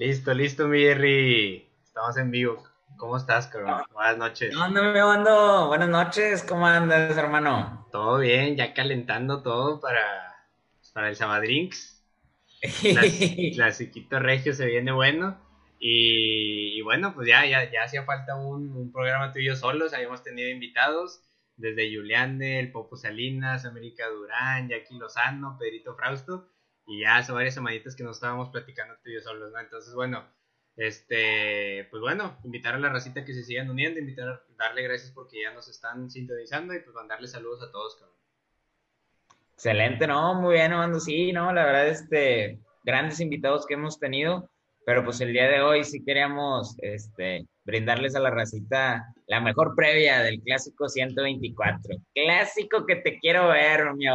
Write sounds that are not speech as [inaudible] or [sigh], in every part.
Listo, listo, mi Jerry. Estamos en vivo. ¿Cómo estás, cabrón? Buenas noches. ¿Dónde me ando? Buenas noches, ¿cómo andas, hermano? Todo bien, ya calentando todo para, para el Sabadrinks. [laughs] clasiquito regio se viene bueno. Y, bueno, pues ya, ya, ya hacía falta un, un programa tuyo solos. Habíamos tenido invitados desde Juliane, el Popo Salinas, América Durán, Jackie Lozano, Pedrito Frausto. Y ya hace varias semanitas que nos estábamos platicando tú y yo solos, ¿no? Entonces, bueno, este, pues bueno, invitar a la racita que se sigan uniendo, invitar, darle gracias porque ya nos están sintonizando y pues mandarle saludos a todos, cabrón. Excelente, ¿no? Muy bien, Amando. Sí, no, la verdad, este, grandes invitados que hemos tenido, pero pues el día de hoy sí queríamos, este, brindarles a la racita la mejor previa del clásico 124. Clásico que te quiero ver, mi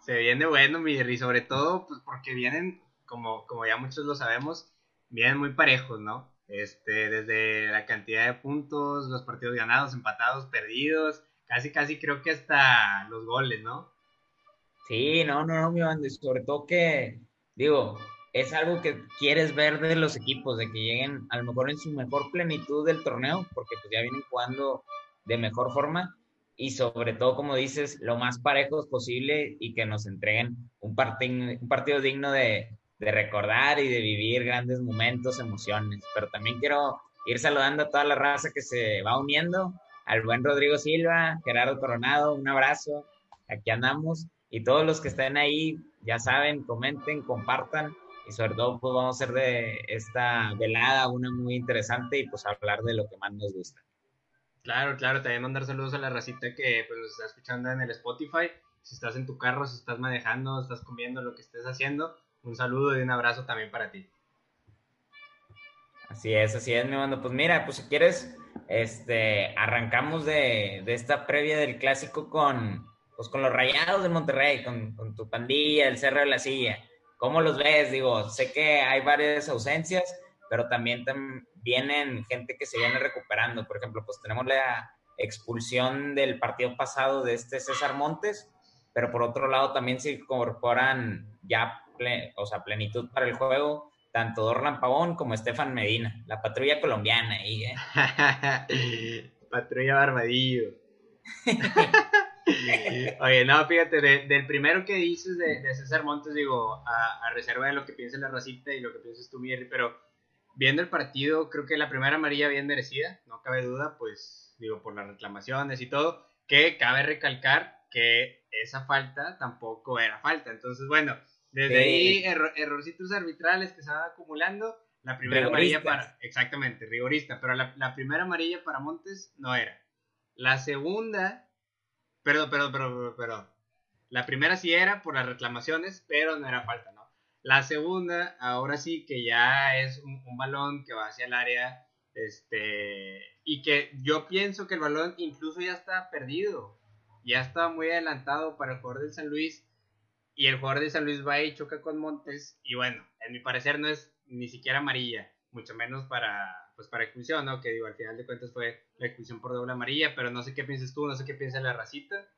Se, viene bueno, mi y sobre todo pues porque vienen, como, como ya muchos lo sabemos, vienen muy parejos, ¿no? Este, desde la cantidad de puntos, los partidos ganados, empatados, perdidos, casi casi creo que hasta los goles, ¿no? Sí, no, no, no, mi banda, sobre todo que, digo, es algo que quieres ver de los equipos, de que lleguen a lo mejor en su mejor plenitud del torneo, porque pues ya vienen jugando de mejor forma, y sobre todo, como dices, lo más parejos posible y que nos entreguen un, un partido digno de, de, recordar y de vivir grandes momentos, emociones. Pero también quiero ir saludando a toda la raza que se va uniendo, al buen Rodrigo Silva, Gerardo Coronado, un abrazo, aquí andamos, y todos los que estén ahí, ya saben, comenten, compartan, y sobre todo pues vamos a hacer de esta velada una muy interesante y pues hablar de lo que más nos gusta. Claro, claro, también mandar saludos a la racita que pues, nos está escuchando en el Spotify. Si estás en tu carro, si estás manejando, estás comiendo, lo que estés haciendo, un saludo y un abrazo también para ti. Así es, así es, mi mando. Pues mira, pues si quieres, este, arrancamos de, de esta previa del clásico con, pues con los rayados de Monterrey, con, con, tu pandilla, el Cerro de la Silla. ¿Cómo los ves? Digo, sé que hay varias ausencias, pero también vienen gente que se viene recuperando. Por ejemplo, pues tenemos la expulsión del partido pasado de este César Montes, pero por otro lado también se incorporan ya, o sea, plenitud para el juego, tanto Dorlan Pavón como Estefan Medina, la patrulla colombiana ahí, ¿eh? [laughs] patrulla Barbadillo. [laughs] Oye, no, fíjate, del primero que dices de, César Montes, digo, a, a, reserva de lo que piensa la racita y lo que piensas tú, Mierri, pero viendo el partido, creo que la primera amarilla bien merecida, no cabe duda, pues digo, por las reclamaciones y todo, que cabe recalcar que esa falta tampoco era falta. Entonces, bueno, desde ahí errorcitos arbitrales que se van acumulando. La primera amarilla para, exactamente, rigorista, pero la, la, primera amarilla para Montes no era. La segunda, perdón, perdón, perdón, perdón. La primera sí era por las reclamaciones, pero no era falta, ¿no? La segunda, ahora sí que ya es un, balón que va hacia el área, este, y que yo pienso que el balón incluso ya está perdido, ya está muy adelantado para el jugador de San Luis, y el jugador de San Luis va y choca con Montes, y bueno, en mi parecer no es ni siquiera amarilla, mucho menos para, pues para expulsión, ¿no? Que digo, al final de cuentas fue la expulsión por doble amarilla, pero no sé qué piensas tú, no sé qué piensa la racita.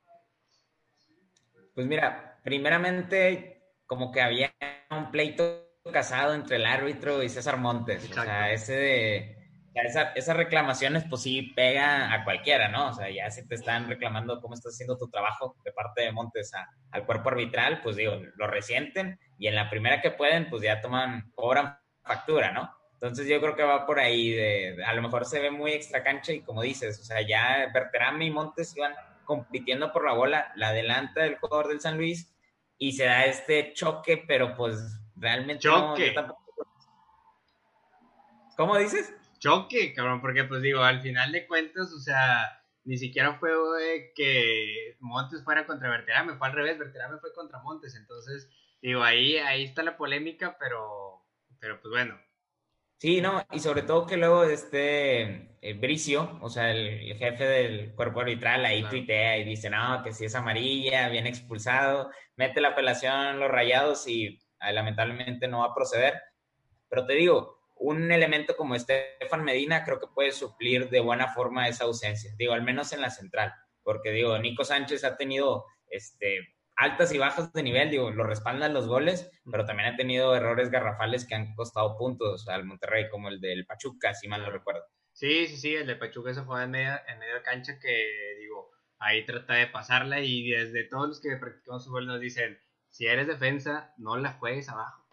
Pues mira, primeramente como que había un pleito casado entre el árbitro y César Montes. O sea, ese de, esas reclamaciones, pues sí pega a cualquiera, ¿no? O sea, ya si te están reclamando cómo estás haciendo tu trabajo de parte de Montes al cuerpo arbitral, pues digo, lo resienten y en la primera que pueden, pues ya toman, cobran factura, ¿no? Entonces yo creo que va por ahí, de, a lo mejor se ve muy extra cancha y como dices, o sea, ya Berterame y Montes iban compitiendo por la bola, la adelanta del jugador del San Luis y se da este choque, pero pues realmente choque. ¿Cómo dices? Choque, cabrón, porque pues digo, al final de cuentas, o sea, ni siquiera fue que Montes fuera contra Verterame, fue al revés, Verterame fue contra Montes, entonces, digo, ahí, ahí está la polémica, pero, pero pues bueno, Sí, no, y sobre todo que luego este eh, Bricio, o sea, el, jefe del cuerpo arbitral, ahí tuitea y dice, no, que si es amarilla, bien expulsado, mete la apelación los rayados y ah, lamentablemente no va a proceder. Pero te digo, un elemento como Estefan Medina creo que puede suplir de buena forma esa ausencia, digo, al menos en la central, porque digo, Nico Sánchez ha tenido este, altas y bajas de nivel, digo, lo respaldan los goles, pero también ha tenido errores garrafales que han costado puntos al Monterrey, como el del Pachuca, si mal no recuerdo. Sí, sí, sí, el de Pachuca se fue en medio, en medio de cancha que, digo, ahí trata de pasarla y desde todos los que practicamos fútbol nos dicen, si eres defensa, no la juegues abajo.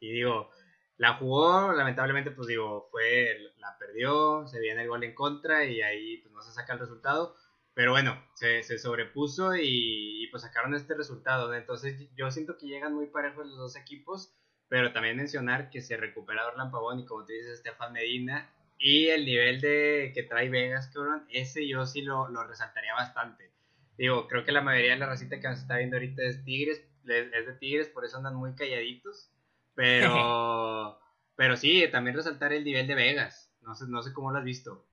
Y digo, la jugó, lamentablemente, pues digo, fue, la perdió, se viene el gol en contra y ahí pues no se saca el resultado. Pero bueno, se, se sobrepuso y, pues sacaron este resultado. Entonces yo siento que llegan muy parejos los dos equipos, pero también mencionar que se recupera Orlan Pavón y como te dices, Estefan Medina y el nivel de que trae Vegas, cabrón, ese yo sí lo, lo, resaltaría bastante. Digo, creo que la mayoría de la racita que nos está viendo ahorita es Tigres, es de Tigres, por eso andan muy calladitos. Pero, [laughs] pero sí, también resaltar el nivel de Vegas. No sé, no sé cómo lo has visto.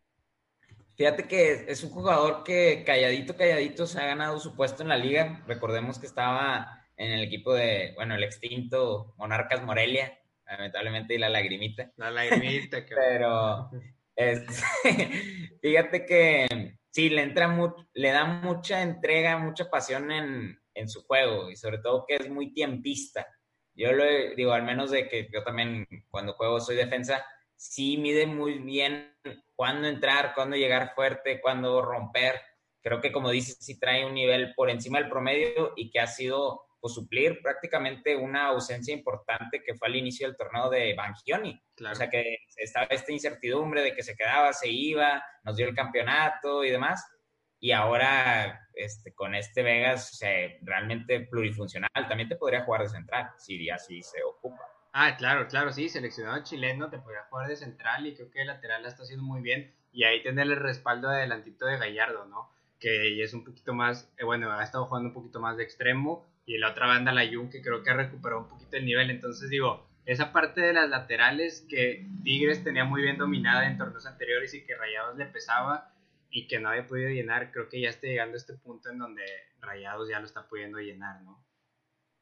Fíjate que es un jugador que calladito, calladito se ha ganado su puesto en la liga. Recordemos que estaba en el equipo de, bueno, el extinto Monarcas Morelia, lamentablemente, y la lagrimita. La lagrimita, [laughs] Pero [laughs] fíjate que sí, le entra le da mucha entrega, mucha pasión en, en, su juego y sobre todo que es muy tiempista. Yo lo digo, al menos de que yo también cuando juego soy defensa, sí mide muy bien cuándo entrar, cuándo llegar fuerte, cuándo romper. Creo que como dices, sí trae un nivel por encima del promedio y que ha sido pues, suplir prácticamente una ausencia importante que fue al inicio del torneo de Bangioni. O sea que estaba esta incertidumbre de que se quedaba, se iba, nos dio el campeonato y demás. Y ahora este, con este Vegas, realmente plurifuncional, también te podría jugar de central, si así se ocupa. Ah, claro, claro, sí, seleccionado chileno te podría jugar de central y creo que el lateral la está haciendo muy bien. Y ahí tener el respaldo adelantito de Gallardo, ¿no? Que es un poquito más, eh, bueno, ha estado jugando un poquito más de extremo y la otra banda, la Jun, que creo que ha recuperado un poquito el nivel. Entonces digo, esa parte de las laterales que Tigres tenía muy bien dominada en torneos anteriores y que Rayados le pesaba y que no había podido llenar, creo que ya está llegando a este punto en donde Rayados ya lo está pudiendo llenar, ¿no?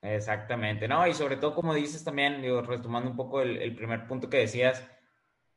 Exactamente, no, y sobre todo como dices también, digo, retomando un poco el, primer punto que decías,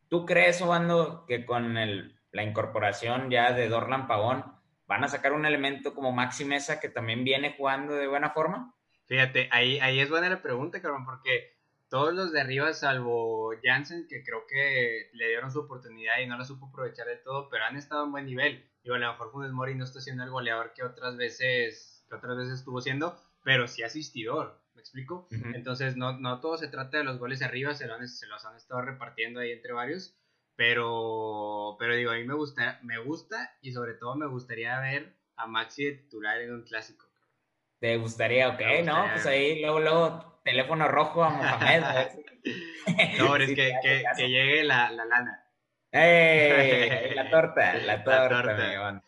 ¿tú crees, Obando, que con la incorporación ya de Dorlan Pagón van a sacar un elemento como Maxi Mesa que también viene jugando de buena forma? Fíjate, ahí, ahí es buena la pregunta, cabrón, porque todos los de arriba, salvo Jansen, que creo que le dieron su oportunidad y no la supo aprovechar del todo, pero han estado en buen nivel. Digo, a lo mejor Funes Mori no está siendo el goleador que otras veces, que otras veces estuvo siendo, pero sí asistidor, ¿me explico? Entonces, no, no todo se trata de los goles arriba, se, se los han estado repartiendo ahí entre varios, pero, pero digo, a mí me gusta, me gusta y sobre todo me gustaría ver a Maxi de titular en un clásico. ¿Te gustaría? Ok, ¿no? Pues ahí luego, luego, teléfono rojo a Mohamed. no, [laughs] [laughs] es que, que, que, llegue la, la lana. ¡Ey! La torta, [laughs] la torta, la torta.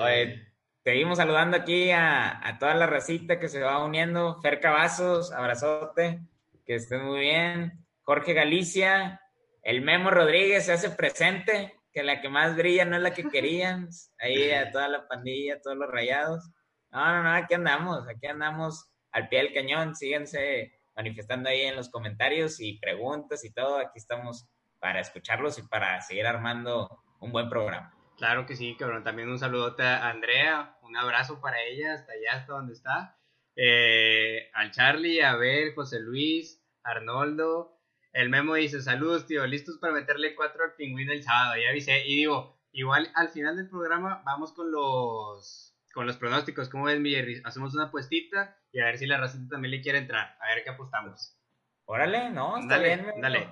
Oye, seguimos saludando aquí a, a, toda la racita que se va uniendo. Fer Cavazos, abrazote, que estén muy bien. Jorge Galicia, el Memo Rodríguez se hace presente, que la que más brilla no es la que [laughs] querían. Ahí a toda la pandilla, a todos los rayados. No, no, no, aquí andamos, aquí andamos al pie del cañón. Síguense manifestando ahí en los comentarios y preguntas y todo. Aquí estamos para escucharlos y para seguir armando un buen programa. Claro que sí, cabrón. También un saludote a Andrea, un abrazo para ella, hasta allá, hasta donde está. Eh, al Charlie, a ver, José Luis, Arnoldo, el Memo dice, saludos, tío, listos para meterle cuatro al pingüino el sábado, ya avisé. Y digo, igual al final del programa vamos con los con los pronósticos. ¿Cómo ves, mi Hacemos una apuestita y a ver si la racita también le quiere entrar. A ver qué apostamos. Órale, no, está dale, bien. Dale.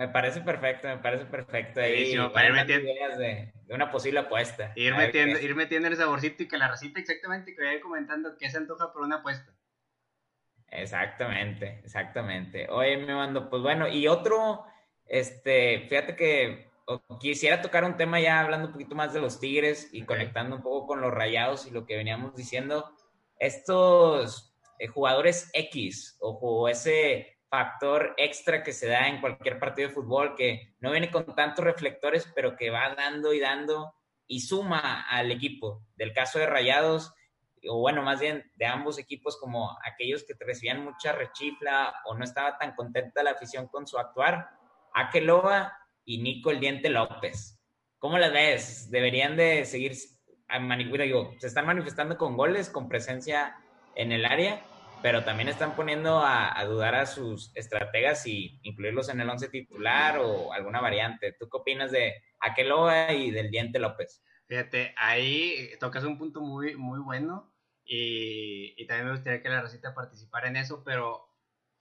Me parece perfecto, me parece perfecto. Ahí, para ir metiendo de, una posible apuesta. Ir metiendo, ir metiendo el saborcito y que la racita exactamente que vaya comentando qué se antoja por una apuesta. Exactamente, exactamente. Oye, me mando, pues bueno, y otro, este, fíjate que quisiera tocar un tema ya hablando un poquito más de los Tigres y conectando un poco con los Rayados y lo que veníamos diciendo. Estos eh, jugadores X o, ese factor extra que se da en cualquier partido de fútbol que no viene con tantos reflectores, pero que va dando y dando y suma al equipo. Del caso de Rayados, o bueno, más bien de ambos equipos, como aquellos que recibían mucha rechifla o no estaba tan contenta la afición con su actuar, Akeloba y Nico el Diente López. ¿Cómo las ves? ¿Deberían de seguir, digo, se están manifestando con goles, con presencia en el área, pero también están poniendo a, dudar a sus estrategas y incluirlos en el once titular o alguna variante. ¿Tú qué opinas de Aqueloa y del Diente López? Fíjate, ahí tocas un punto muy, muy bueno y, también me gustaría que la recita participara en eso, pero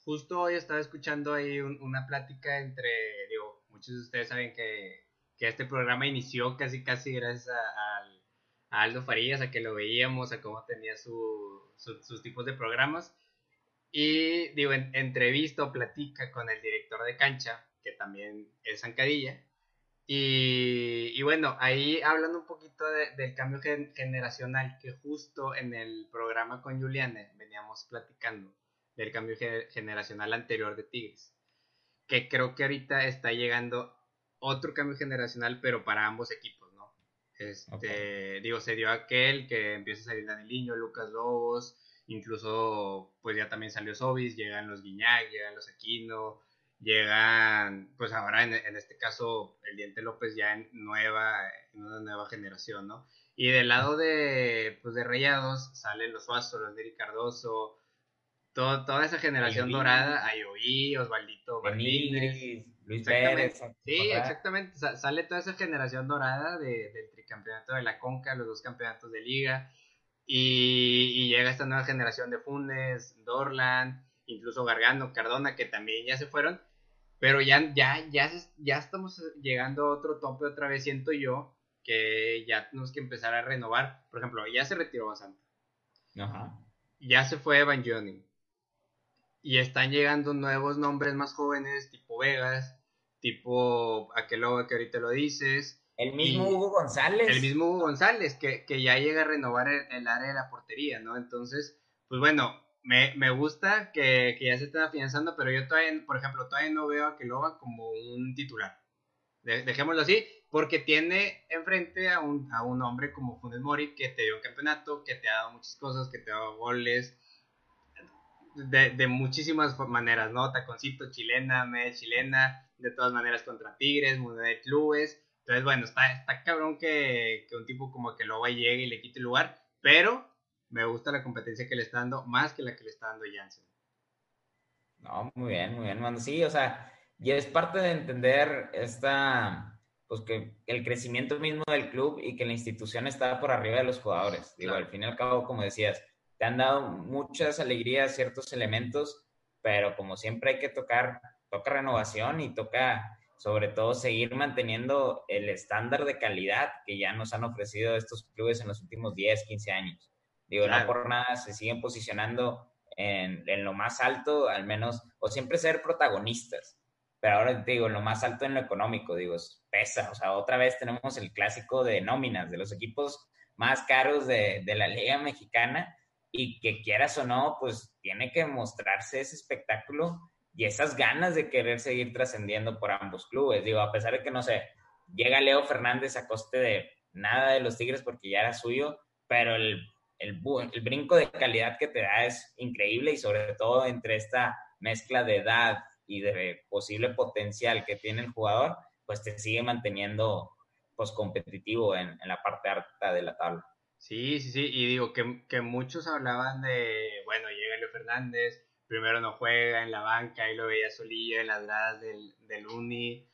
justo hoy estaba escuchando ahí una plática entre, digo, muchos de ustedes saben que, que este programa inició casi, casi gracias a, a Aldo Farías, a que lo veíamos, a cómo tenía su, sus tipos de programas. Y digo, en, entrevista o platica con el director de cancha, que también es Zancadilla. Y, y bueno, ahí hablando un poquito del cambio generacional, que justo en el programa con Juliane veníamos platicando del cambio generacional anterior de Tigres. Que creo que ahorita está llegando otro cambio generacional, pero para ambos equipos este, Digo, se dio aquel que empieza a salir Daniliño, Lucas Lobos, incluso pues ya también salió Sobis, llegan los Guiñac, llegan los Aquino, llegan, pues ahora en, este caso el Diente López ya en nueva, en una nueva generación, ¿no? Y del lado de, pues de Rayados salen los Suazo, los Neri Cardoso, todo, toda esa generación dorada, Ayoí, Osvaldito Martínez, Luis Pérez. Sí, exactamente. Sale toda esa generación dorada del tricampeonato de la Conca, los dos campeonatos de liga. Y, llega esta nueva generación de Funes, Dorland, incluso Gargano, Cardona, que también ya se fueron. Pero ya, ya, ya, ya estamos llegando a otro tope otra vez, siento yo, que ya tenemos que empezar a renovar. Por ejemplo, ya se retiró Basanta. Ajá. Ya se fue Evan Johnny. Y están llegando nuevos nombres más jóvenes, tipo Vegas, tipo aquel que ahorita lo dices. El mismo Hugo González. El mismo Hugo González, que, ya llega a renovar el, área de la portería, ¿no? Entonces, pues bueno, me, gusta que, ya se está afianzando, pero yo todavía, por ejemplo, todavía no veo a Keloba como un titular. dejémoslo así, porque tiene enfrente a un, a un hombre como Funes Mori que te dio un campeonato, que te ha dado muchas cosas, que te ha dado goles, de, de, muchísimas maneras, ¿no? Taconcito, chilena, media chilena, de todas maneras contra Tigres, Mundial de Clubes. Entonces, bueno, está, está cabrón que, que un tipo como que luego llegue y le quite el lugar, pero me gusta la competencia que le está dando más que la que le está dando Janssen. No, muy bien, muy bien, mano. Sí, o sea, y es parte de entender esta, pues que el crecimiento mismo del club y que la institución está por arriba de los jugadores. Digo, al fin y al cabo, como decías, te han dado muchas alegrías ciertos elementos, pero como siempre hay que tocar toca renovación y toca sobre todo seguir manteniendo el estándar de calidad que ya nos han ofrecido estos clubes en los últimos 10, 15 años. Digo, no por nada se siguen posicionando en, en, lo más alto, al menos, o siempre ser protagonistas. Pero ahora te digo, lo más alto en lo económico, digo, pesa. O sea, otra vez tenemos el clásico de nóminas de los equipos más caros de, de la Liga Mexicana y que quieras o no, pues tiene que mostrarse ese espectáculo y esas ganas de querer seguir trascendiendo por ambos clubes. Digo, a pesar de que, no sé, llega Leo Fernández a coste de nada de los Tigres porque ya era suyo, pero el, el, el brinco de calidad que te da es increíble y sobre todo entre esta mezcla de edad y de posible potencial que tiene el jugador, pues te sigue manteniendo pues competitivo en, en la parte alta de la tabla. Sí, sí, sí, y digo que, que muchos hablaban de, bueno, llega Leo Fernández, primero no juega en la banca y lo veía solillo en las gradas del, del Uni.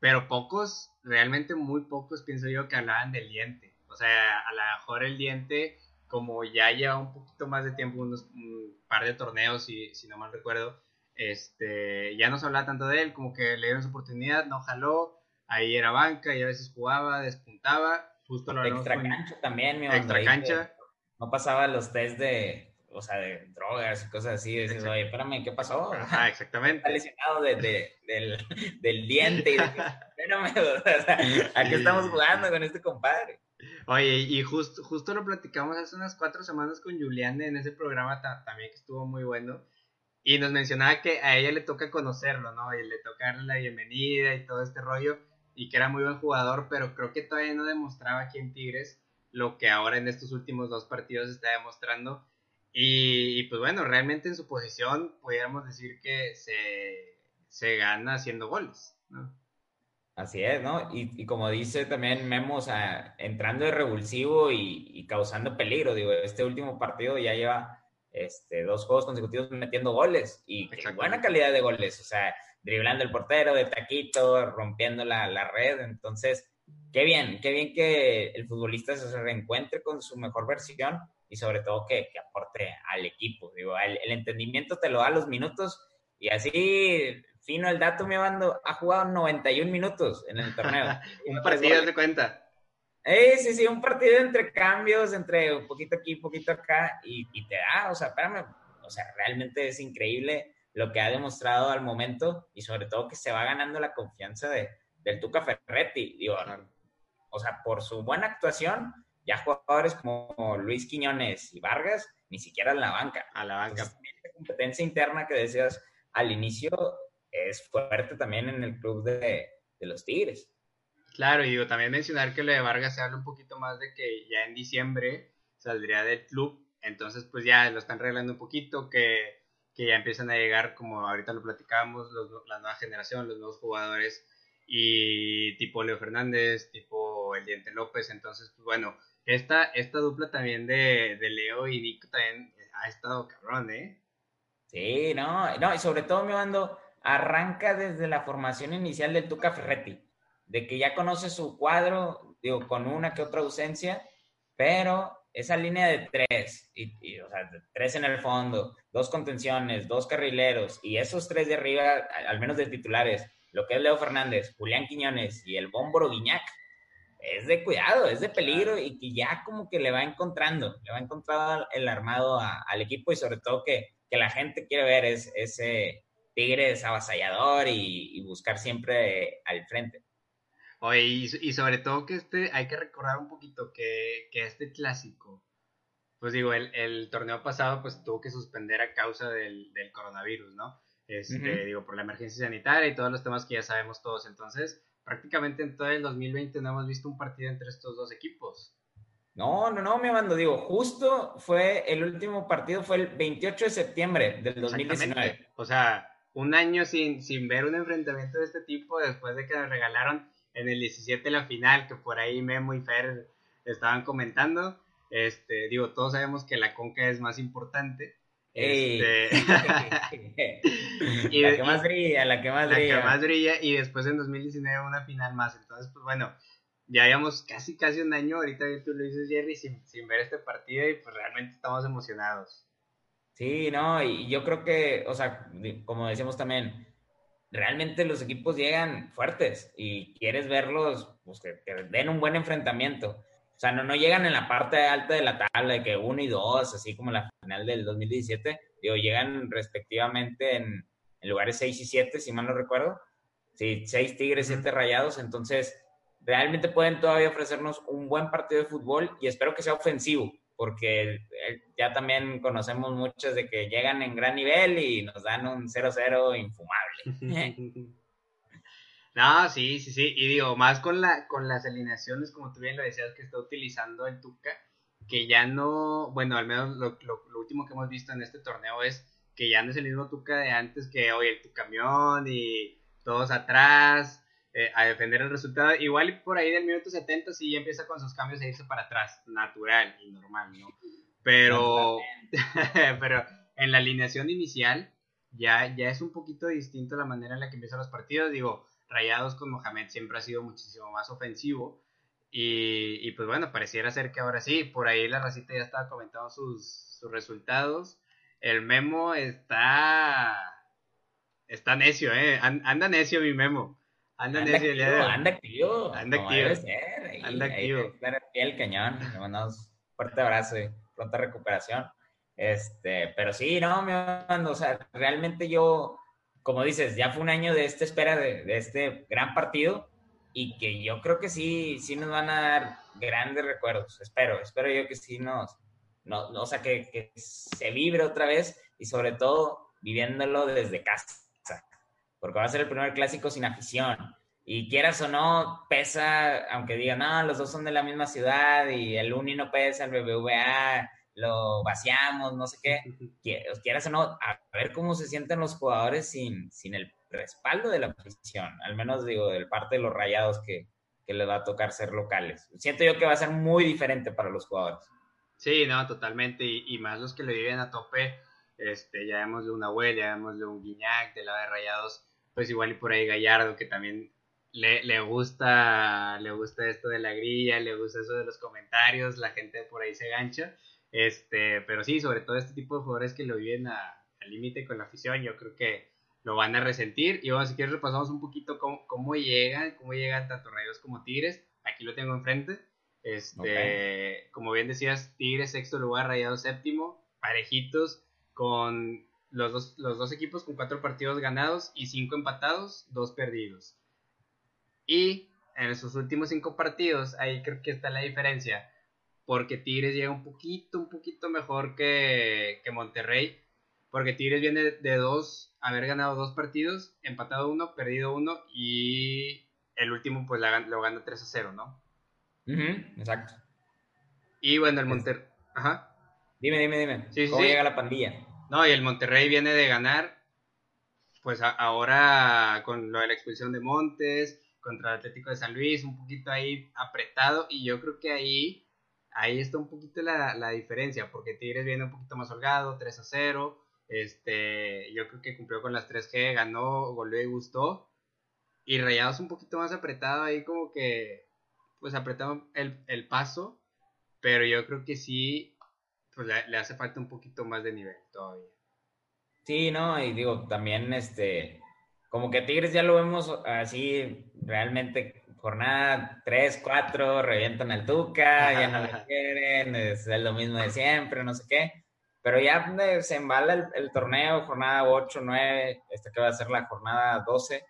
Pero pocos, realmente muy pocos, pienso yo, que hablaban del diente. O sea, a lo mejor el diente, como ya lleva un poquito más de tiempo, unos un par de torneos, si, si no mal recuerdo, este, ya no se hablaba tanto de él, como que le dieron su oportunidad, no jaló, ahí era banca y a veces jugaba, despuntaba, justo lo Extra cancha también, mi Extra cancha. No pasaba los test de, o sea, de drogas y cosas así, dices, oye, espérame, ¿qué pasó? Ah, [laughs] exactamente. Está lesionado de, de, del, del, diente. Y [laughs] espérame, [laughs] o sea, aquí estamos jugando con este compadre. Oye, y justo, justo lo platicamos hace unas cuatro semanas con Julián en ese programa también que estuvo muy bueno. Y nos mencionaba que a ella le toca conocerlo, ¿no? Y le toca darle la bienvenida y todo este rollo. Y que era muy buen jugador, pero creo que todavía no demostraba aquí en Tigres lo que ahora en estos últimos dos partidos está demostrando y, pues bueno, realmente en su posición pudiéramos decir que se, gana haciendo goles, ¿no? Así es, ¿no? Y, como dice también Memo, o sea, entrando de revulsivo y, causando peligro, digo, este último partido ya lleva este, dos juegos consecutivos metiendo goles y buena calidad de goles, o sea, driblando el portero de taquito, rompiendo la, la red, entonces, qué bien, qué bien que el futbolista se reencuentre con su mejor versión y sobre todo que, que aporte al equipo, digo, el, el, entendimiento te lo da a los minutos y así, fino el dato, mi bando, ha jugado 91 minutos en el torneo. [laughs] Un partido de cuenta. Eh, sí, sí, un partido entre cambios, entre un poquito aquí, un poquito acá, y, y, te da, o sea, espérame, o sea, realmente es increíble lo que ha demostrado al momento y sobre todo que se va ganando la confianza de, del Tuca Ferretti, digo, o sea, por su buena actuación, ya jugadores como Luis Quiñones y Vargas, ni siquiera en la banca. A la banca. la competencia interna que decías al inicio es fuerte también en el club de, de los Tigres. Claro, y digo, también mencionar que lo de Vargas se habla un poquito más de que ya en diciembre saldría del club, entonces pues ya lo están arreglando un poquito, que, que ya empiezan a llegar, como ahorita lo platicamos, los, la nueva generación, los nuevos jugadores, y tipo Leo Fernández, tipo El Diente López, entonces pues bueno, esta, esta dupla también de, de Leo y Nico también ha estado cabrón, ¿eh? Sí, no, no, y sobre todo me mando, arranca desde la formación inicial del Tuca Ferretti de que ya conoce su cuadro, digo, con una que otra ausencia, pero esa línea de tres, y, o sea, tres en el fondo, dos contenciones, dos carrileros, y esos tres de arriba, al menos de titulares, lo que es Leo Fernández, Julián Quiñones y el Bómboro Guiñac, es de cuidado, es de peligro y que ya como que le va encontrando, le va encontrando el armado al equipo y sobre todo que, que, la gente quiere ver es, ese Tigres avasallador y, y buscar siempre al frente. Oye, y, sobre todo que este, hay que recordar un poquito que, que este clásico, pues digo, el, el, torneo pasado pues tuvo que suspender a causa del, del coronavirus, ¿no? Este, Digo, por la emergencia sanitaria y todos los temas que ya sabemos todos. Entonces, prácticamente en todo el 2020 no hemos visto un partido entre estos dos equipos. No, no, no, me mando, digo, justo fue el último partido, fue el 28 de septiembre del 2019. O sea, un año sin, sin ver un enfrentamiento de este tipo después de que nos regalaron en el 17 la final, que por ahí Memo y Fer estaban comentando. Este, digo, todos sabemos que la Conca es más importante. Este... [laughs] [laughs] y, la que más brilla, la que más brilla. La que más brilla, y después en 2019 una final más. Entonces, pues bueno, ya llevamos casi casi un año, ahorita tú lo dices Jerry, sin, sin ver este partido y pues realmente estamos emocionados. Sí, no, y yo creo que, o sea, como decíamos también, realmente los equipos llegan fuertes y quieres verlos, pues que, den un buen enfrentamiento. O sea, no, no llegan en la parte alta de la tabla de que uno y dos, así como la final del 2017. Digo, llegan respectivamente en, lugares 6 y 7, si mal no recuerdo. Sí, 6 Tigres, 7 Rayados. Entonces, realmente pueden todavía ofrecernos un buen partido de fútbol y espero que sea ofensivo porque eh, ya también conocemos muchos de que llegan en gran nivel y nos dan un 0-0 infumable. [laughs] no, sí, sí, sí, y digo, más con, la, con las alineaciones, como tú bien lo decías, que está utilizando el Tuca, que ya no, bueno, al menos lo, último que hemos visto en este torneo es que ya no es el mismo Tuca de antes, que, oye, tu camión y todos atrás, eh, a defender el resultado. Igual por ahí del minuto 70 sí empieza con sus cambios a irse para atrás, natural y normal, ¿no? Pero, [laughs] pero en la alineación inicial ya, ya es un poquito distinto la manera en la que empiezan los partidos. Digo, Rayados con Mohamed siempre ha sido muchísimo más ofensivo. Y, y, pues bueno, pareciera ser que ahora sí, por ahí la racita ya estaba comentando sus, sus resultados. El memo está. Está necio, ¿eh? Anda necio mi memo. Anda, activo, anda activo. Anda activo. anda activo. el cañón. Le mandamos un fuerte abrazo y pronta recuperación. Este, pero sí, no, me mando, o sea, realmente yo, como dices, ya fue un año de esta espera de, de, este gran partido y que yo creo que sí, sí nos van a dar grandes recuerdos. Espero, espero yo que sí nos, no, o sea, que, que se vibre otra vez y sobre todo viviéndolo desde casa porque va a ser el primer clásico sin afición. Y quieras o no, pesa, aunque digan, no, los dos son de la misma ciudad y el Uni no pesa, el BBVA, lo vaciamos, no sé qué. [laughs] Quieras o no, a ver cómo se sienten los jugadores sin, sin el respaldo de la afición, al menos digo, del parte de los rayados que, que les va a tocar ser locales. Siento yo que va a ser muy diferente para los jugadores. Sí, no, totalmente. Y, más los que le viven a tope, este, ya vemos de una abuela, ya vemos de un Guiñac, de la de Rayados, pues igual y por ahí Gallardo, que también le, le, gusta, le gusta esto de la grilla, le gusta eso de los comentarios, la gente por ahí se gancha. Este, pero sí, sobre todo este tipo de jugadores que lo viven al límite con la afición, yo creo que lo van a resentir. Y bueno, si quieres repasamos un poquito cómo, cómo llegan, cómo llegan tanto Rayos como Tigres. Aquí lo tengo enfrente. Este, como bien decías, Tigres sexto lugar, Rayados séptimo, parejitos con los dos, los dos equipos con cuatro partidos ganados y cinco empatados, dos perdidos. Y en sus últimos cinco partidos, ahí creo que está la diferencia, porque Tigres llega un poquito, un poquito mejor que, que Monterrey, porque Tigres viene de dos, haber ganado dos partidos, empatado uno, perdido uno y el último pues lo gana 3 a 0, ¿no? exacto. Y bueno, el Monterrey... Ajá. Dime, dime, dime. ¿Cómo llega la pandilla? No, y el Monterrey viene de ganar, pues ahora con lo de la expulsión de Montes, contra el Atlético de San Luis, un poquito ahí apretado, y yo creo que ahí, ahí está un poquito la, la diferencia, porque Tigres viene un poquito más holgado, 3 a 0, este, yo creo que cumplió con las 3G, ganó, volvió y gustó. Y Rayados un poquito más apretado ahí como que, pues apretado el, el paso, pero yo creo que sí, pues le, hace falta un poquito más de nivel todavía. Sí, no, y digo, también este, como que Tigres ya lo vemos así, realmente jornada 3, 4, revientan al Tuca, ya no le quieren, es lo mismo de siempre, no sé qué. Pero ya se embala el, torneo, jornada 8, 9, esta que va a ser la jornada 12.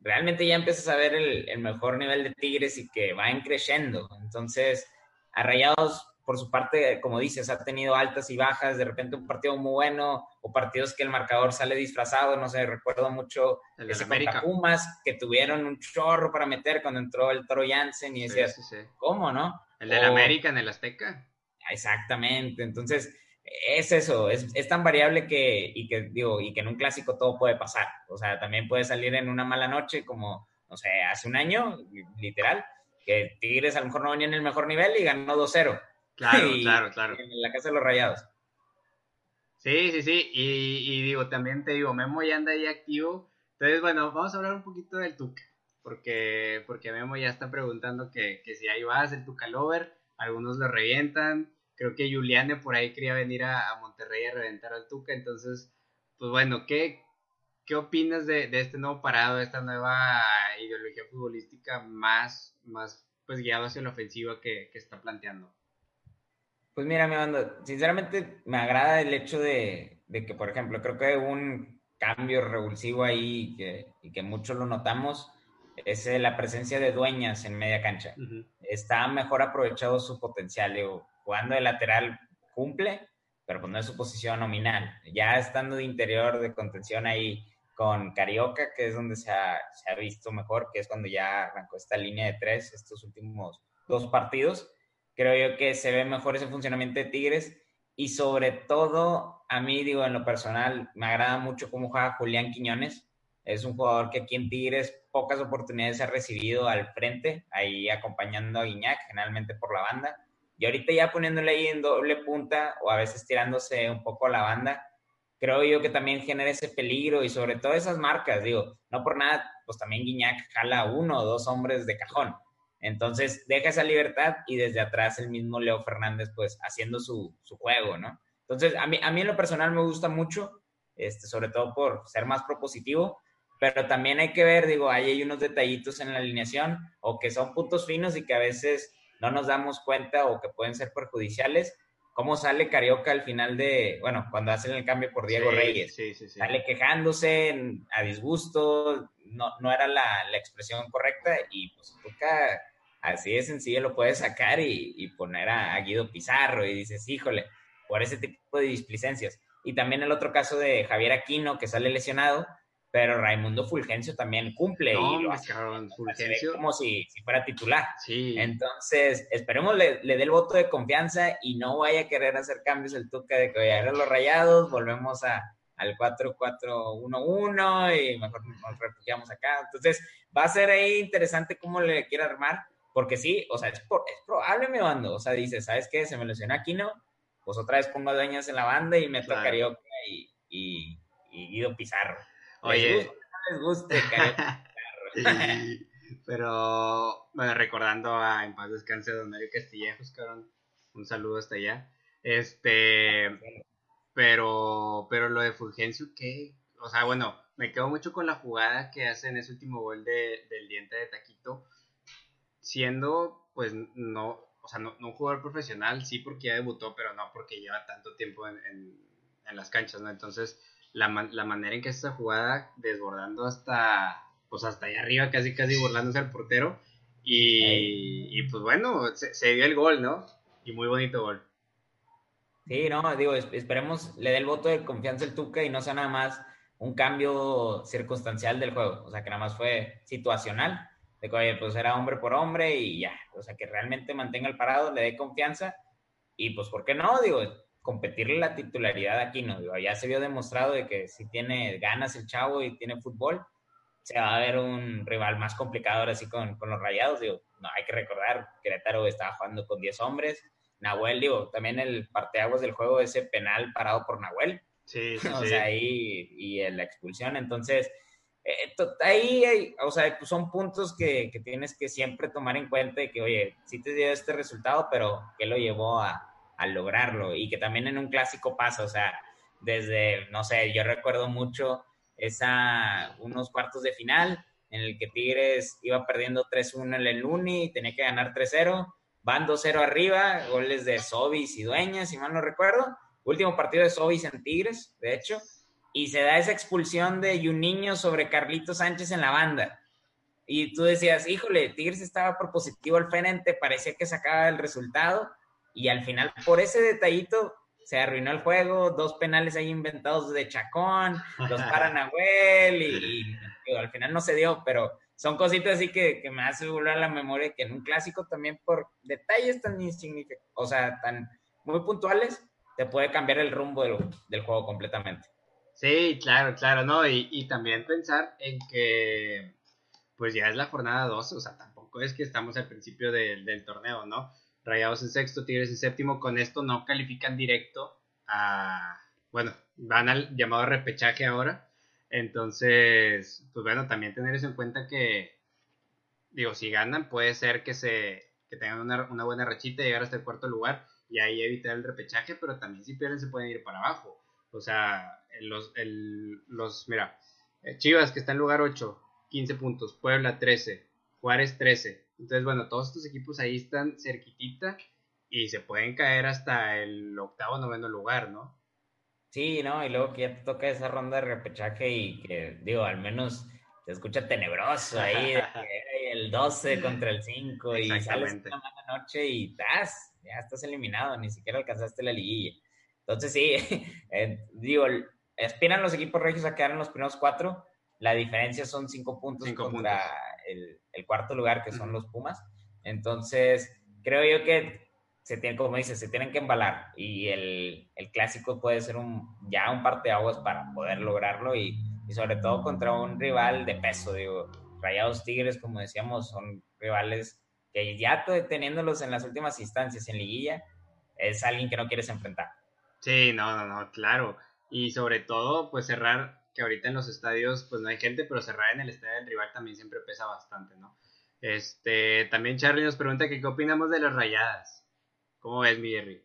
Realmente ya empiezas a ver el, mejor nivel de Tigres y que va creciendo. Entonces, a Rayados, por su parte, como dices, ha tenido altas y bajas, de repente un partido muy bueno o partidos que el marcador sale disfrazado, no sé, recuerdo mucho el ese América. Pumas que tuvieron un chorro para meter cuando entró el Toro Jansen y decías, ¿cómo, no? El del América en el Azteca. Exactamente, entonces es eso, es, tan variable que, y que, digo, y que en un clásico todo puede pasar. O sea, también puede salir en una mala noche, como, no sé, hace un año, literal, que Tigres a lo mejor no venía en el mejor nivel y ganó 2-0. Claro, claro, claro. En la casa de los rayados. Sí, sí, sí. Y, digo, también te digo, Memo ya anda ahí activo. Entonces, bueno, vamos a hablar un poquito del Tuca. Porque, porque Memo ya está preguntando que, que si ahí vas, el Tuca Lover. Algunos lo revientan creo que Juliane por ahí quería venir a, Monterrey a reventar al Tuca, entonces, pues bueno, ¿qué, qué opinas de, este nuevo parado, de esta nueva ideología futbolística más, más pues guiado hacia la ofensiva que, está planteando? Pues mira, mi banda, sinceramente me agrada el hecho de, que, por ejemplo, creo que un cambio revulsivo ahí que, y que muchos lo notamos es la presencia de dueñas en media cancha. Está mejor aprovechado su potencial. Digo, jugando de lateral cumple, pero pues no es su posición nominal. Ya estando de interior de contención ahí con Carioca, que es donde se ha, se ha visto mejor, que es cuando ya arrancó esta línea de tres, estos últimos dos partidos, creo yo que se ve mejor ese funcionamiento de Tigres y sobre todo a mí, digo, en lo personal, me agrada mucho cómo juega Julián Quiñones. Es un jugador que aquí en Tigres pocas oportunidades ha recibido al frente, ahí acompañando a Guiñac, generalmente por la banda. Y ahorita ya poniéndole ahí en doble punta o a veces tirándose un poco a la banda, creo yo que también genera ese peligro y sobre todo esas marcas, digo, no por nada, pues también Guiñac jala uno o dos hombres de cajón. Entonces deja esa libertad y desde atrás el mismo Leo Fernández pues haciendo su, su juego, ¿no? Entonces a mí, a mí en lo personal me gusta mucho, este, sobre todo por ser más propositivo, pero también hay que ver, digo, ahí hay unos detallitos en la alineación o que son puntos finos y que a veces no nos damos cuenta o que pueden ser perjudiciales. ¿Cómo sale Carioca al final de, bueno, cuando hacen el cambio por Diego Reyes? Sí, sí, sale quejándose a disgusto, no, no era la, expresión correcta y pues toca, así de sencillo lo puedes sacar y, poner a, a, Guido Pizarro y dices, híjole, por ese tipo de displicencias. Y también el otro caso de Javier Aquino que sale lesionado, pero Raimundo Fulgencio también cumple y lo hace, como si, fuera titular. Sí. Entonces, esperemos le, le dé el voto de confianza y no vaya a querer hacer cambios el Tuca de que a los rayados, volvemos a, al 4-4-1-1 y mejor nos refugiamos acá. Entonces, va a ser ahí interesante cómo le quiere armar, porque sí, o sea, es, probable mi bando, o sea, dice, ¿sabes qué? Se me lesionó Aquino, pues otra vez pongo dueñas en la banda y meto a Carioca y, y, y, Guido Pizarro. Oye. Les guste, [laughs] Carioca Pero, bueno, recordando a En paz descanse Don Mario Castillejos, cabrón, un saludo hasta allá. Este, pero, pero lo de Fulgencio, ¿qué? O sea, bueno, me quedo mucho con la jugada que hace en ese último gol de, del diente de Taquito, siendo, pues, no, o sea, no, un jugador profesional, sí porque ya debutó, pero no porque lleva tanto tiempo en, en, las canchas, ¿no? Entonces, la, la manera en que esta jugada, desbordando hasta, pues, hasta allá arriba, casi, casi burlándose al portero, y, y pues bueno, se, se dio el gol, ¿no? Y muy bonito gol. Sí, no, digo, esperemos le dé el voto de confianza el Tuca y no sea nada más un cambio circunstancial del juego, o sea, que nada más fue situacional, de que, oye, pues era hombre por hombre y ya, o sea, que realmente mantenga el parado, le dé confianza y pues, ¿por qué no? Digo, competirle la titularidad aquí, ¿no? Digo, ya se vio demostrado de que si tiene ganas el chavo y tiene fútbol, se va a ver un rival más complicado ahora sí con, con los rayados, digo, no, hay que recordar, Querétaro estaba jugando con 10 hombres, Nahuel, digo, también el parteaguas del juego, ese penal parado por Nahuel. Sí, sí, [laughs] o sea, ahí, y la expulsión. Entonces, eh, ahí, hay, o sea, pues son puntos que, que, tienes que siempre tomar en cuenta y que, oye, sí te dio este resultado, pero ¿qué lo llevó a, a lograrlo? Y que también en un clásico pasa, o sea, desde, no sé, yo recuerdo mucho esa, unos cuartos de final en el que Tigres iba perdiendo 3-1 en el Uni y tenía que ganar 3-0 van 2-0 arriba, goles de Sobis y Dueñas, si mal no recuerdo. Último partido de Sobis en Tigres, de hecho. Y se da esa expulsión de Juninho sobre Carlito Sánchez en la banda. Y tú decías, híjole, Tigres estaba propositivo al frente, parecía que sacaba el resultado. Y al final, por ese detallito, se arruinó el juego. Dos penales ahí inventados de Chacón, los para Nahuel, y, y al final no se dio, pero son cositas así que, me hace volver a la memoria que en un clásico también por detalles tan insignificantes, o sea, tan muy puntuales, te puede cambiar el rumbo del, juego completamente. Sí, claro, claro, ¿no? Y, también pensar en que, pues ya es la jornada 12, o sea, tampoco es que estamos al principio del torneo, ¿no? Rayados en sexto, Tigres en séptimo, con esto no califican directo a, bueno, van al llamado repechaje ahora, entonces, pues bueno, también tener eso en cuenta que, digo, si ganan, puede ser que se que tengan una, una buena rachita y llegar hasta el cuarto lugar y ahí evitar el repechaje, pero también si pierden se pueden ir para abajo. O sea, los, el, los mira, eh, Chivas que está en lugar 8, 15 puntos, Puebla 13, Juárez 13. Entonces, bueno, todos estos equipos ahí están cerquitita y se pueden caer hasta el octavo, noveno lugar, ¿no? Sí, ¿no? Y luego que ya te toca esa ronda de repechaje y que, digo, al menos se escucha tenebroso ahí, [laughs] el 12 contra el 5 y sales una mala noche y estás, ya estás eliminado, ni siquiera alcanzaste la liguilla. Entonces sí, [laughs] eh, digo, aspiran los equipos regios a quedar en los primeros cuatro, la diferencia son cinco puntos contra El, el, cuarto lugar que son los Pumas. Entonces, creo yo que se tienen, como dices, se tienen que embalar y el, el clásico puede ser un, ya un parteaguas para poder lograrlo y, y, sobre todo contra un rival de peso, digo, Rayados Tigres, como decíamos, son rivales que ya teniéndolos en las últimas instancias en liguilla, es alguien que no quieres enfrentar. Sí, no, no, no, claro. Y sobre todo, pues cerrar, que ahorita en los estadios, pues no hay gente, pero cerrar en el estadio del rival también siempre pesa bastante, ¿no? Este, también Charlie nos pregunta que qué opinamos de las rayadas. ¿Cómo ves, mi Jerry?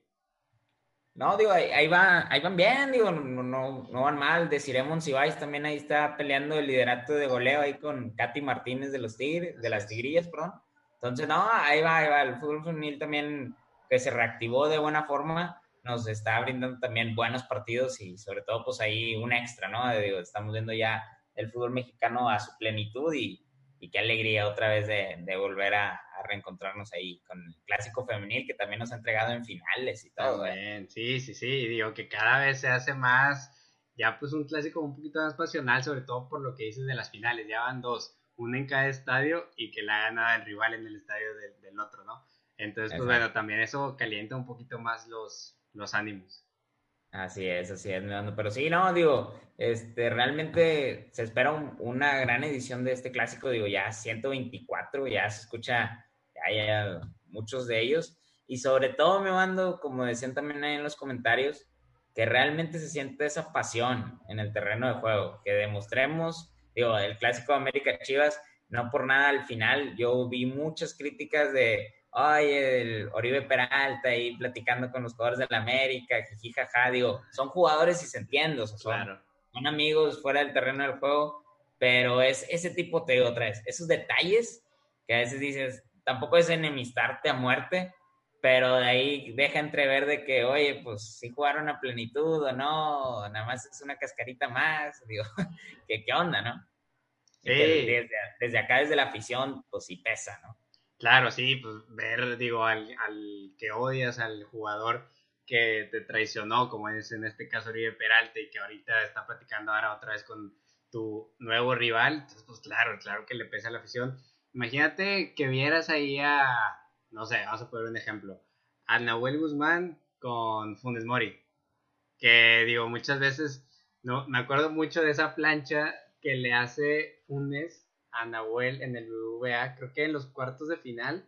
No, digo, ahí, va, ahí van bien, digo, no, no, no van mal. Deciremos si vais también ahí está peleando el liderato de goleo ahí con Katy Martínez de los Tigres, de las Tigrillas, perdón. Entonces, no, ahí va, ahí va. El fútbol femenil también que se reactivó de buena forma, nos está brindando también buenos partidos y sobre todo, pues ahí un extra, ¿no? Digo, estamos viendo ya el fútbol mexicano a su plenitud y, y qué alegría otra vez de, de volver a, reencontrarnos ahí con el clásico femenil que también nos ha entregado en finales y todo. ¿eh? Sí, sí, sí, digo que cada vez se hace más, ya pues un clásico un poquito más pasional, sobre todo por lo que dices de las finales, ya van dos, una en cada estadio y que la gana el rival en el estadio del, otro, ¿no? Entonces, pues bueno, también eso calienta un poquito más los, los ánimos. Así es, así es, pero sí, no, digo, este, realmente se espera una gran edición de este clásico, digo, ya 124, ya se escucha, ya haya muchos de ellos. Y sobre todo me mando, como decían también ahí en los comentarios, que realmente se siente esa pasión en el terreno de juego, que demostremos, digo, el clásico América Chivas, no por nada al final, yo vi muchas críticas de, ay, el Oribe Peralta ahí platicando con los jugadores de la América, jiji, jaja, digo, son jugadores y se entienden, son, son amigos fuera del terreno del juego, pero es ese tipo, te digo otra vez, esos detalles que a veces dices, tampoco es enemistarte a muerte, pero de ahí deja entrever de que, oye, pues si jugaron a plenitud o no, nada más es una cascarita más, [laughs] digo, que qué onda, ¿no? Sí. Desde, desde, acá, desde la afición, pues sí pesa, ¿no? Claro, sí, pues ver, digo, al, al que odias, al jugador que te traicionó, como es en este caso Oribe Peralta, y que ahorita está platicando ahora otra vez con tu nuevo rival, entonces, pues claro, claro que le pesa la afición. Imagínate que vieras ahí a no sé, vamos a poner un ejemplo, a Nahuel Guzmán con Funes Mori, que digo, muchas veces, no, me acuerdo mucho de esa plancha que le hace Funes a Nahuel en el BBVA, creo que en los cuartos de final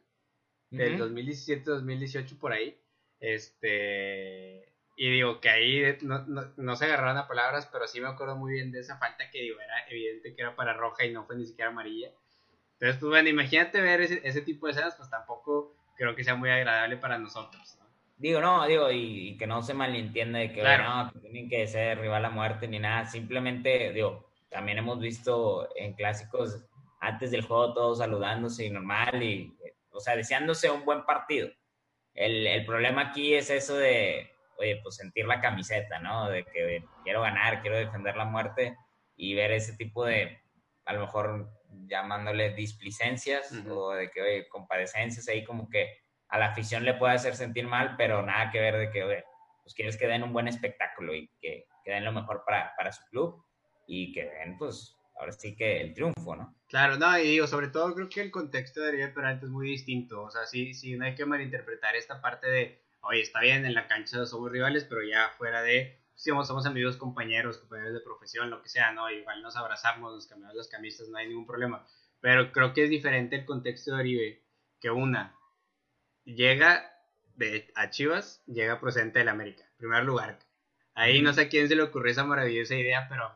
del 2017-2018 por ahí, este, y digo que ahí no, no, se agarraron a palabras, pero sí me acuerdo muy bien de esa falta que digo, era evidente que era para roja y no fue ni siquiera amarilla. Entonces, pues bueno, imagínate ver ese, ese tipo de escenas, pues tampoco creo que sea muy agradable para nosotros. Digo, no, digo, y, que no se malentienda de que, no, que tienen que ser rival a muerte ni nada. Simplemente, digo, también hemos visto en clásicos antes del juego todos saludándose y normal y, o sea, deseándose un buen partido. El, el problema aquí es eso de, oye, pues sentir la camiseta, ¿no? De que quiero ganar, quiero defender la muerte y ver ese tipo de, a lo mejor llamándole displicencias o de que, oye, compadecencias ahí como que a la afición le puede hacer sentir mal, pero nada que ver de que, oye, pues quieres que den un buen espectáculo y que, que den lo mejor para, para, su club y que den, pues, ahora sí que el triunfo, ¿no? Claro, no, y digo, sobre todo creo que el contexto de Ariel Peralta es muy distinto, o sea, sí, sí, no hay que malinterpretar esta parte de, oye, está bien, en la cancha somos rivales, pero ya fuera de, somos, somos amigos, compañeros, compañeros de profesión, lo que sea, ¿no? Igual nos abrazamos, nos cambiamos las camisas, no hay ningún problema. Pero creo que es diferente el contexto de Oribe, que una, llega de, a Chivas, llega procedente del América, primer lugar. Ahí no sé a quién se le ocurrió esa maravillosa idea, pero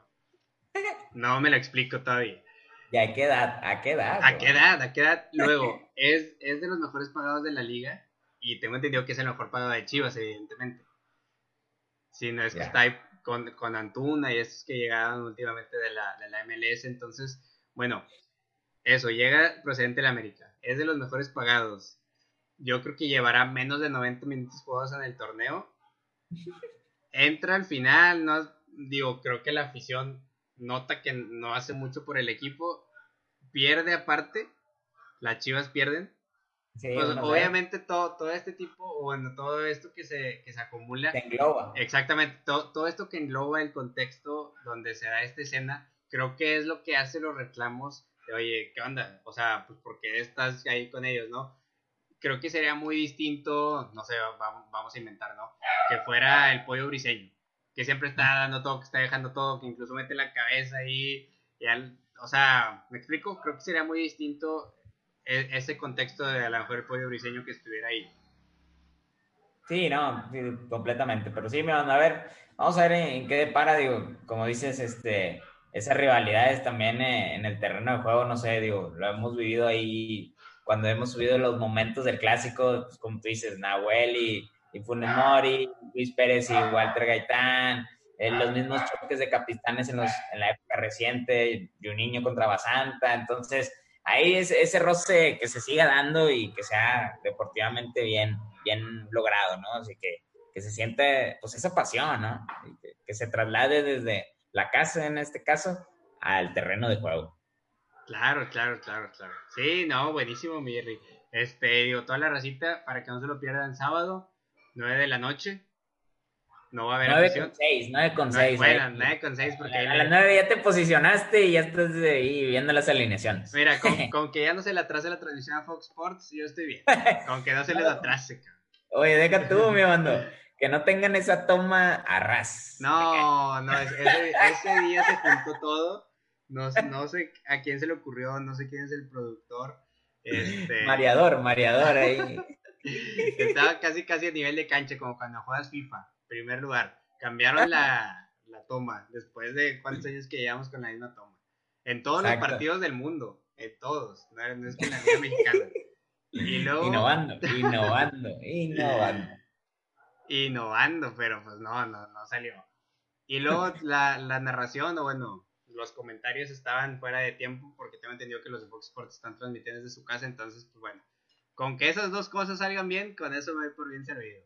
no me la explico todavía. ¿Y a qué edad? ¿A qué edad? ¿A qué edad? ¿A qué edad? [laughs] Luego, es, es de los mejores pagados de la liga y tengo entendido que es el mejor pagado de Chivas, evidentemente. Sí, no es que está ahí con, con, Antuna y estos que llegaron últimamente de la, de la MLS. Entonces, bueno, eso, llega procedente de la América. Es de los mejores pagados. Yo creo que llevará menos de 90 minutos jugados en el torneo. [laughs] Entra al final, no digo, creo que la afición nota que no hace mucho por el equipo. Pierde aparte. Las chivas pierden. Pues, obviamente todo, todo este tipo, bueno, todo esto que se, que se acumula. engloba. Exactamente, todo, todo esto que engloba el contexto donde se da esta escena, creo que es lo que hace los reclamos de, oye, ¿qué onda? O sea, pues porque estás ahí con ellos, ¿no? Creo que sería muy distinto, no sé, vamos, vamos a inventar, ¿no? Que fuera el pollo briseño, que siempre está dando todo, que está dejando todo, que incluso mete la cabeza ahí, o sea, ¿me explico? Creo que sería muy distinto e, ese contexto de a lo mejor el pollo briseño que estuviera ahí. Sí, no, completamente. Pero sí, me van a ver, vamos a ver en, qué depara, digo, como dices, este, esas rivalidades también eh, en el terreno de juego, no sé, digo, lo hemos vivido ahí cuando hemos subido los momentos del clásico, pues, como tú dices, Nahuel y, y Funes Mori, Luis Pérez y Walter Gaitán, eh, los mismos choques de capitanes en, los, en la época reciente, Juninho contra Basanta, entonces ahí es ese roce que se siga dando y que sea deportivamente bien, bien logrado, ¿no? Así que, que se siente, pues, esa pasión, ¿no? que, se traslade desde la casa, en este caso, al terreno de juego. Claro, claro, claro, claro. Sí, no, buenísimo, Mirri. Este, digo, toda la racita, para que no se lo pierdan sábado, 9 de la noche, no va a haber 9 con 6, 9 con 6. Bueno, 9 con 6 porque... A, las 9 ya te posicionaste y ya estás ahí viendo las alineaciones. Mira, [laughs] con, que ya no se le atrase la transmisión a Fox Sports, yo estoy bien. [laughs] Con que no se les atrase, cabrón. Oye, deja tú, [laughs] mi mando. Que no tengan esa toma a ras. No, no, ese, ese día se juntó todo. No, no sé a quién se le ocurrió, no sé quién es el productor, Este... Mareador, mareador ahí. [laughs] Estaba casi, casi a nivel de cancha, como cuando juegas FIFA, primer lugar. Cambiaron la, la toma, después de cuántos años que llevamos con la misma toma. En todos los partidos del mundo, en todos, no, es que en la Liga Mexicana. Y luego... Innovando, [laughs] innovando, innovando. Innovando, pero pues no, no, no salió. Y luego la, la narración, o bueno, los comentarios estaban fuera de tiempo porque tengo entendido que los de Fox Sports están transmitiendo desde su casa, entonces, pues bueno, con que esas dos cosas salgan bien, con eso me voy por bien servido.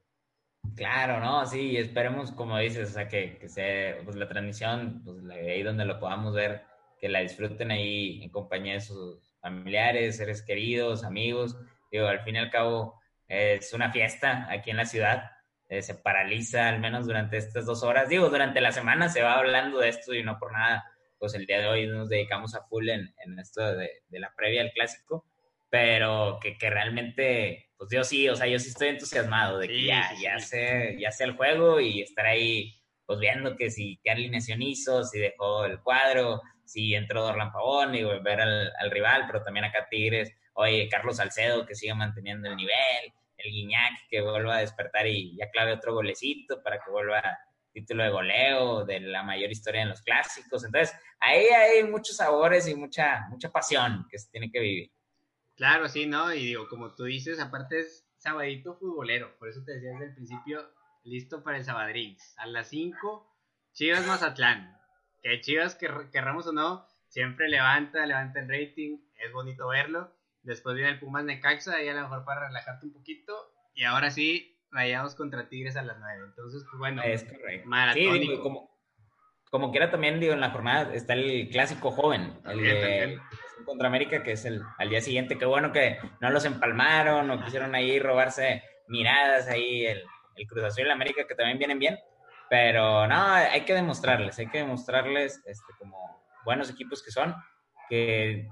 Claro, ¿no? Sí, esperemos, como dices, o sea, que, que sea, pues la transmisión, pues ahí donde lo podamos ver, que la disfruten ahí en compañía de sus familiares, seres queridos, amigos. Digo, al fin y al cabo, es una fiesta aquí en la ciudad. Eh, se paraliza al menos durante estas dos horas. Digo, durante la semana se va hablando de esto y no por nada, pues el día de hoy nos dedicamos a full en, en esto de, de, la previa al clásico, pero que, que realmente pues yo sí, o sea, yo sí estoy entusiasmado de que ya, ya, sé, ya sé el juego y estar ahí, pues viendo que si qué alineación hizo, si dejó el cuadro, si entró Dorlan Pavón y volver al, al, rival, pero también acá Tigres, oye, Carlos Salcedo que siga manteniendo el nivel, el Guiñac que vuelva a despertar y ya clave otro golecito para que vuelva título de goleo de la mayor historia en los clásicos. Entonces, ahí hay muchos sabores y mucha, mucha pasión que se tiene que vivir. Claro, sí, ¿no? Y digo, como tú dices, aparte es sabadito futbolero, por eso te decía desde el principio, listo para el Sabadrix. A las 5, Chivas Mazatlán. Que Chivas, que querramos o no, siempre levanta, levanta el rating, es bonito verlo. Después viene el Pumas Necaxa, ahí a lo mejor para relajarte un poquito. Y ahora sí, vayamos contra Tigres a las 9. Entonces, pues bueno, es correcto. Sí, como, como quiera también, digo, en la jornada está el clásico joven, el de contra América, que es el al día siguiente. Qué bueno que no los empalmaron o quisieron ahí robarse miradas ahí el, el Cruz Azul y el América, que también vienen bien. Pero no, hay que demostrarles, hay que demostrarles este, como buenos equipos que son, que,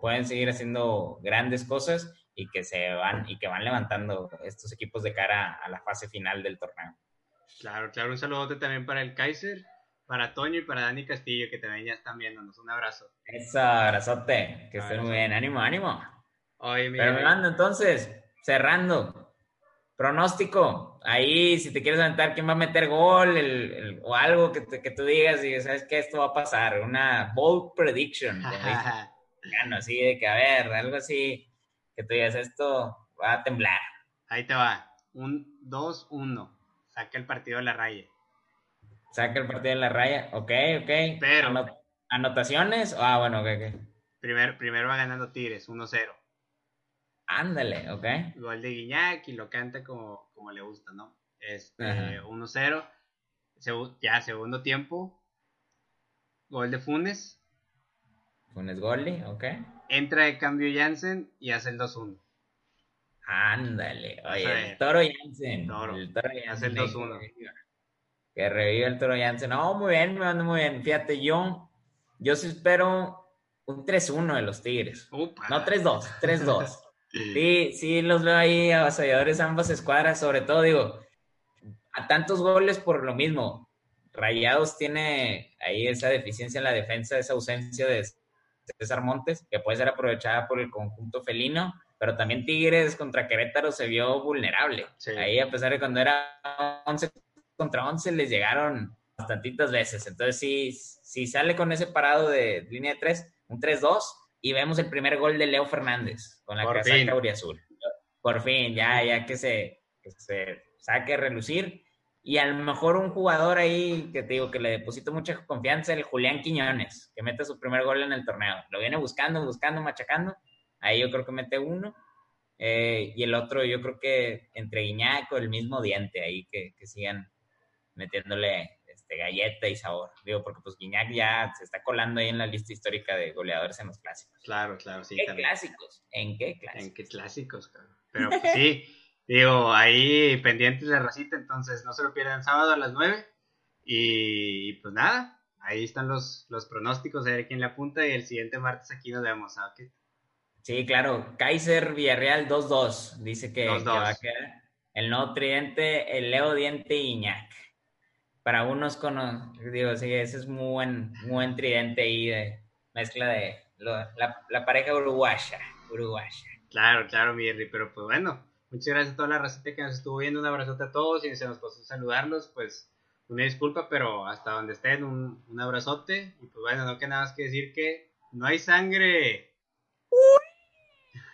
pueden seguir haciendo grandes cosas y que se van y que van levantando estos equipos de cara a la fase final del torneo. Claro, claro, un saludote también para el Kaiser para Toño y para Dani Castillo, que también ya están viéndonos. Un abrazo. Eso, abrazote. Que estén muy bien. Ánimo, ánimo. Pero me mando entonces, cerrando. Pronóstico. Ahí, si te quieres aventar quién va a meter gol el, o algo que, que, tú digas y sabes que esto va a pasar. Una bold prediction. [laughs] así de que, a ver, algo así que tú digas, esto va a temblar. Ahí te va. Un 2-1. Saca el partido de la raya. Saca el partido en la raya. Ok, ok. Pero. ¿Anotaciones? Ah, bueno, ok, ok. Primero, primero va ganando Tigres, 1-0. Ándale, ok. Gol de Guiñac y lo canta como, como le gusta, ¿no? Este, 1-0. ya, segundo tiempo. Gol de Funes. Funes Goli, ok. Entra de cambio Jansen y hace el 2-1. Ándale, oye, el Toro Jansen. Toro. El Toro Jansen. Hace el 2-1 que revive el Toro Jansen. No, muy bien, me mando muy bien. Fíjate, yo, yo sí espero un 3-1 de los Tigres. No 3-2, 3-2. [laughs] sí, sí, los veo ahí avasalladores ambas escuadras, sobre todo, digo, a tantos goles por lo mismo. Rayados tiene ahí esa deficiencia en la defensa, esa ausencia de César Montes, que puede ser aprovechada por el conjunto felino, pero también Tigres contra Querétaro se vio vulnerable. Ahí, a pesar de cuando era 11 contra 11 les llegaron bastantitas veces. Entonces, si, si sale con ese parado de línea de 3, un 3-2, y vemos el primer gol de Leo Fernández con la Por casaca azul. Por fin, ya, ya que se, que se saque a relucir. Y a lo mejor un jugador ahí que te digo que le deposito mucha confianza, el Julián Quiñones, que mete su primer gol en el torneo. Lo viene buscando, buscando, machacando. Ahí yo creo que mete uno. Eh, y el otro, yo creo que entre Guiñaco, el mismo diente ahí, que, que sigan metiéndole este, galleta y sabor. Digo, porque pues Guiñac ya se está colando ahí en la lista histórica de goleadores en los clásicos. Claro, claro, sí. ¿Qué clásicos? ¿En qué clásicos? ¿En qué clásicos, Pero pues, sí, [laughs] digo, ahí pendientes de racita, entonces no se lo pierdan sábado a las 9. Y pues nada, ahí están los, los pronósticos, a ver quién le apunta y el siguiente martes aquí nos vemos. ¿a Sí, claro. Kaiser Villarreal 2-2. Dice que, que, va a quedar el nuevo tridente, el Leo Diente Iñac para unos con, digo, sí, ese es muy buen, buen tridente ahí de mezcla de la, la, pareja uruguaya, uruguaya. Claro, claro, mi pero pues bueno, muchas gracias a toda la racita que nos estuvo viendo, un abrazote a todos y se nos pasó saludarlos, pues una disculpa, pero hasta donde estén, un, un abrazote y pues bueno, no queda nada más que decir que no hay sangre.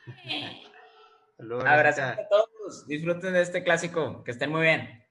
[laughs] Abrazo a todos, disfruten de este clásico, que estén muy bien.